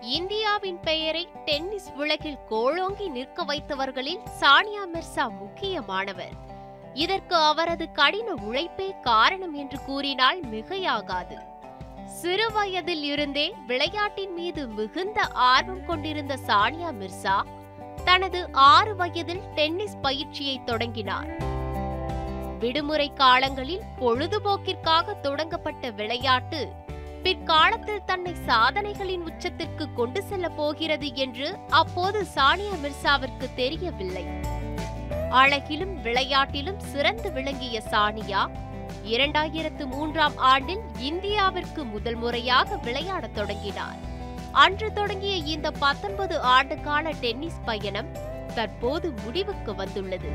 இந்தியாவின் பெயரை டென்னிஸ் உலகில் கோளோங்கி நிற்க வைத்தவர்களில் சானியா மிர்சா முக்கியமானவர். இதற்கு அவரது கடின உழைப்பே காரணம் என்று கூறினால் மிகையாகாது. சிறு வயதில் இருந்தே விளையாட்டின் மீது மிகுந்த ஆர்வம் கொண்டிருந்த சானியா மிர்சா தனது ஆறு வயதில் டென்னிஸ் பயிற்சியை தொடங்கினார். விடுமுறை காலங்களில் பொழுதுபோக்கிற்காக தொடங்கப்பட்ட விளையாட்டு பிற்காலத்தில் தன்னை சாதனைகளின் உச்சத்திற்கு கொண்டு செல்ல போகிறது என்று அப்போது சானியா மிர்சாவிற்கு தெரியவில்லை அழகிலும் விளையாட்டிலும் சிறந்து விளங்கிய சானியா இரண்டாயிரத்து மூன்றாம் ஆண்டில் இந்தியாவிற்கு முதல் முறையாக விளையாடத் தொடங்கினார் அன்று தொடங்கிய இந்த பத்தொன்பது ஆண்டுகால டென்னிஸ் பயணம் தற்போது முடிவுக்கு வந்துள்ளது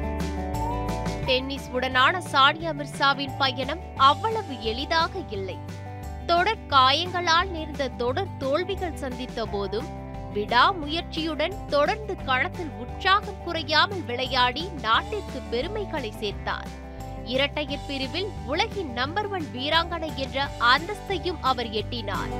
டென்னிஸ் உடனான சானியா மிர்சாவின் பயணம் அவ்வளவு எளிதாக இல்லை தொடர் காயங்களால் நேர்ந்த தொடர் தோல்விகள் சந்தித்த போதும் விடாமுயற்சியுடன் தொடர்ந்து களத்தில் உற்சாகம் குறையாமல் விளையாடி நாட்டிற்கு பெருமைகளை சேர்த்தார். இரட்டையர் பிரிவில் உலகின் நம்பர் ஒன் வீராங்கனை என்ற அந்தஸ்தையும் அவர் எட்டினார்.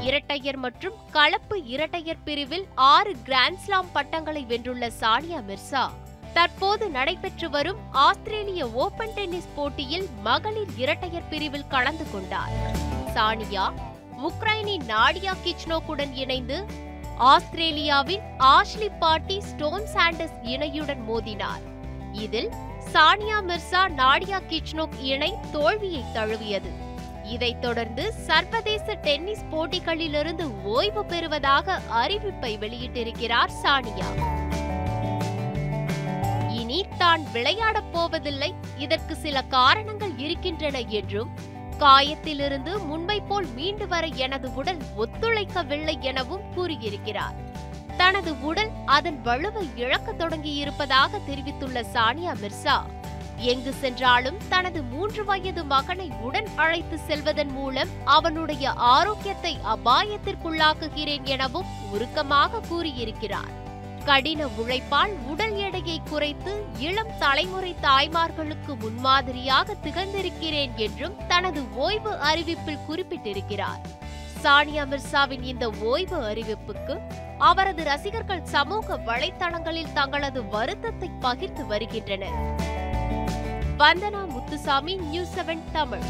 இரட்டையர் மற்றும் கலப்பு இரட்டையர் பிரிவில் ஆறு கிராண்ட்ஸ்லாம் பட்டங்களை வென்றுள்ள சானியா மிர்சா தற்போது நடைபெற்று வரும் ஆஸ்திரேலிய ஓபன் டென்னிஸ் போட்டியில் மகளிர் இரட்டையர் பிரிவில் கலந்து கொண்டார். சானியா உக்ரைனின் நாடியா கிச்னோக்குடன் இணைந்து ஆஸ்திரேலியாவின் ஆஷ்லி பாட்டி ஸ்டோன் சாண்டஸ் இணையுடன் மோதினார். இதில் சானியா மிர்சா நாடியா கிச்னோக் இணை தோல்வியை தழுவியது. இதைத் தொடர்ந்து சர்வதேச டென்னிஸ் போட்டிகளிலிருந்து ஓய்வு பெறுவதாக அறிவிப்பை வெளியிட்டிருக்கிறார் சானியா. இனி தான் விளையாடப் போவதில்லை. இதற்கு சில காரணங்கள் இருக்கின்றன என்றும் காயத்திலிருந்து முன்பை போல் மீண்டு வர எனது உடல் ஒத்துழைக்கவில்லை எனவும் கூறியிருக்கிறார். தனது உடல் அதன் வலுவை இழக்கத் தொடங்கியிருப்பதாக தெரிவித்துள்ள சானியா மிர்சா எங்கு சென்றாலும் தனது மூன்று வயது மகனை உடன் அழைத்து செல்வதன் மூலம் அவனுடைய ஆரோக்கியத்தை அபாயத்திற்குள்ளாக்குகிறேன் எனவும் உருக்கமாக கூறியிருக்கிறார். கடின உழைப்பால் உடல் எடையை குறைத்து இளம் தலைமுறை தாய்மார்களுக்கு முன்மாதிரியாக திகழ்ந்திருக்கிறேன் என்றும் தனது ஓய்வு அறிவிப்பில் குறிப்பிட்டிருக்கிறார். சானியா மிர்சாவின் இந்த ஓய்வு அறிவிப்புக்கு அவரது ரசிகர்கள் சமூக வலைத்தளங்களில் தங்களது வருத்தத்தை பகிர்ந்து வருகின்றனர். Vandana Muthusamy news seven Tamil.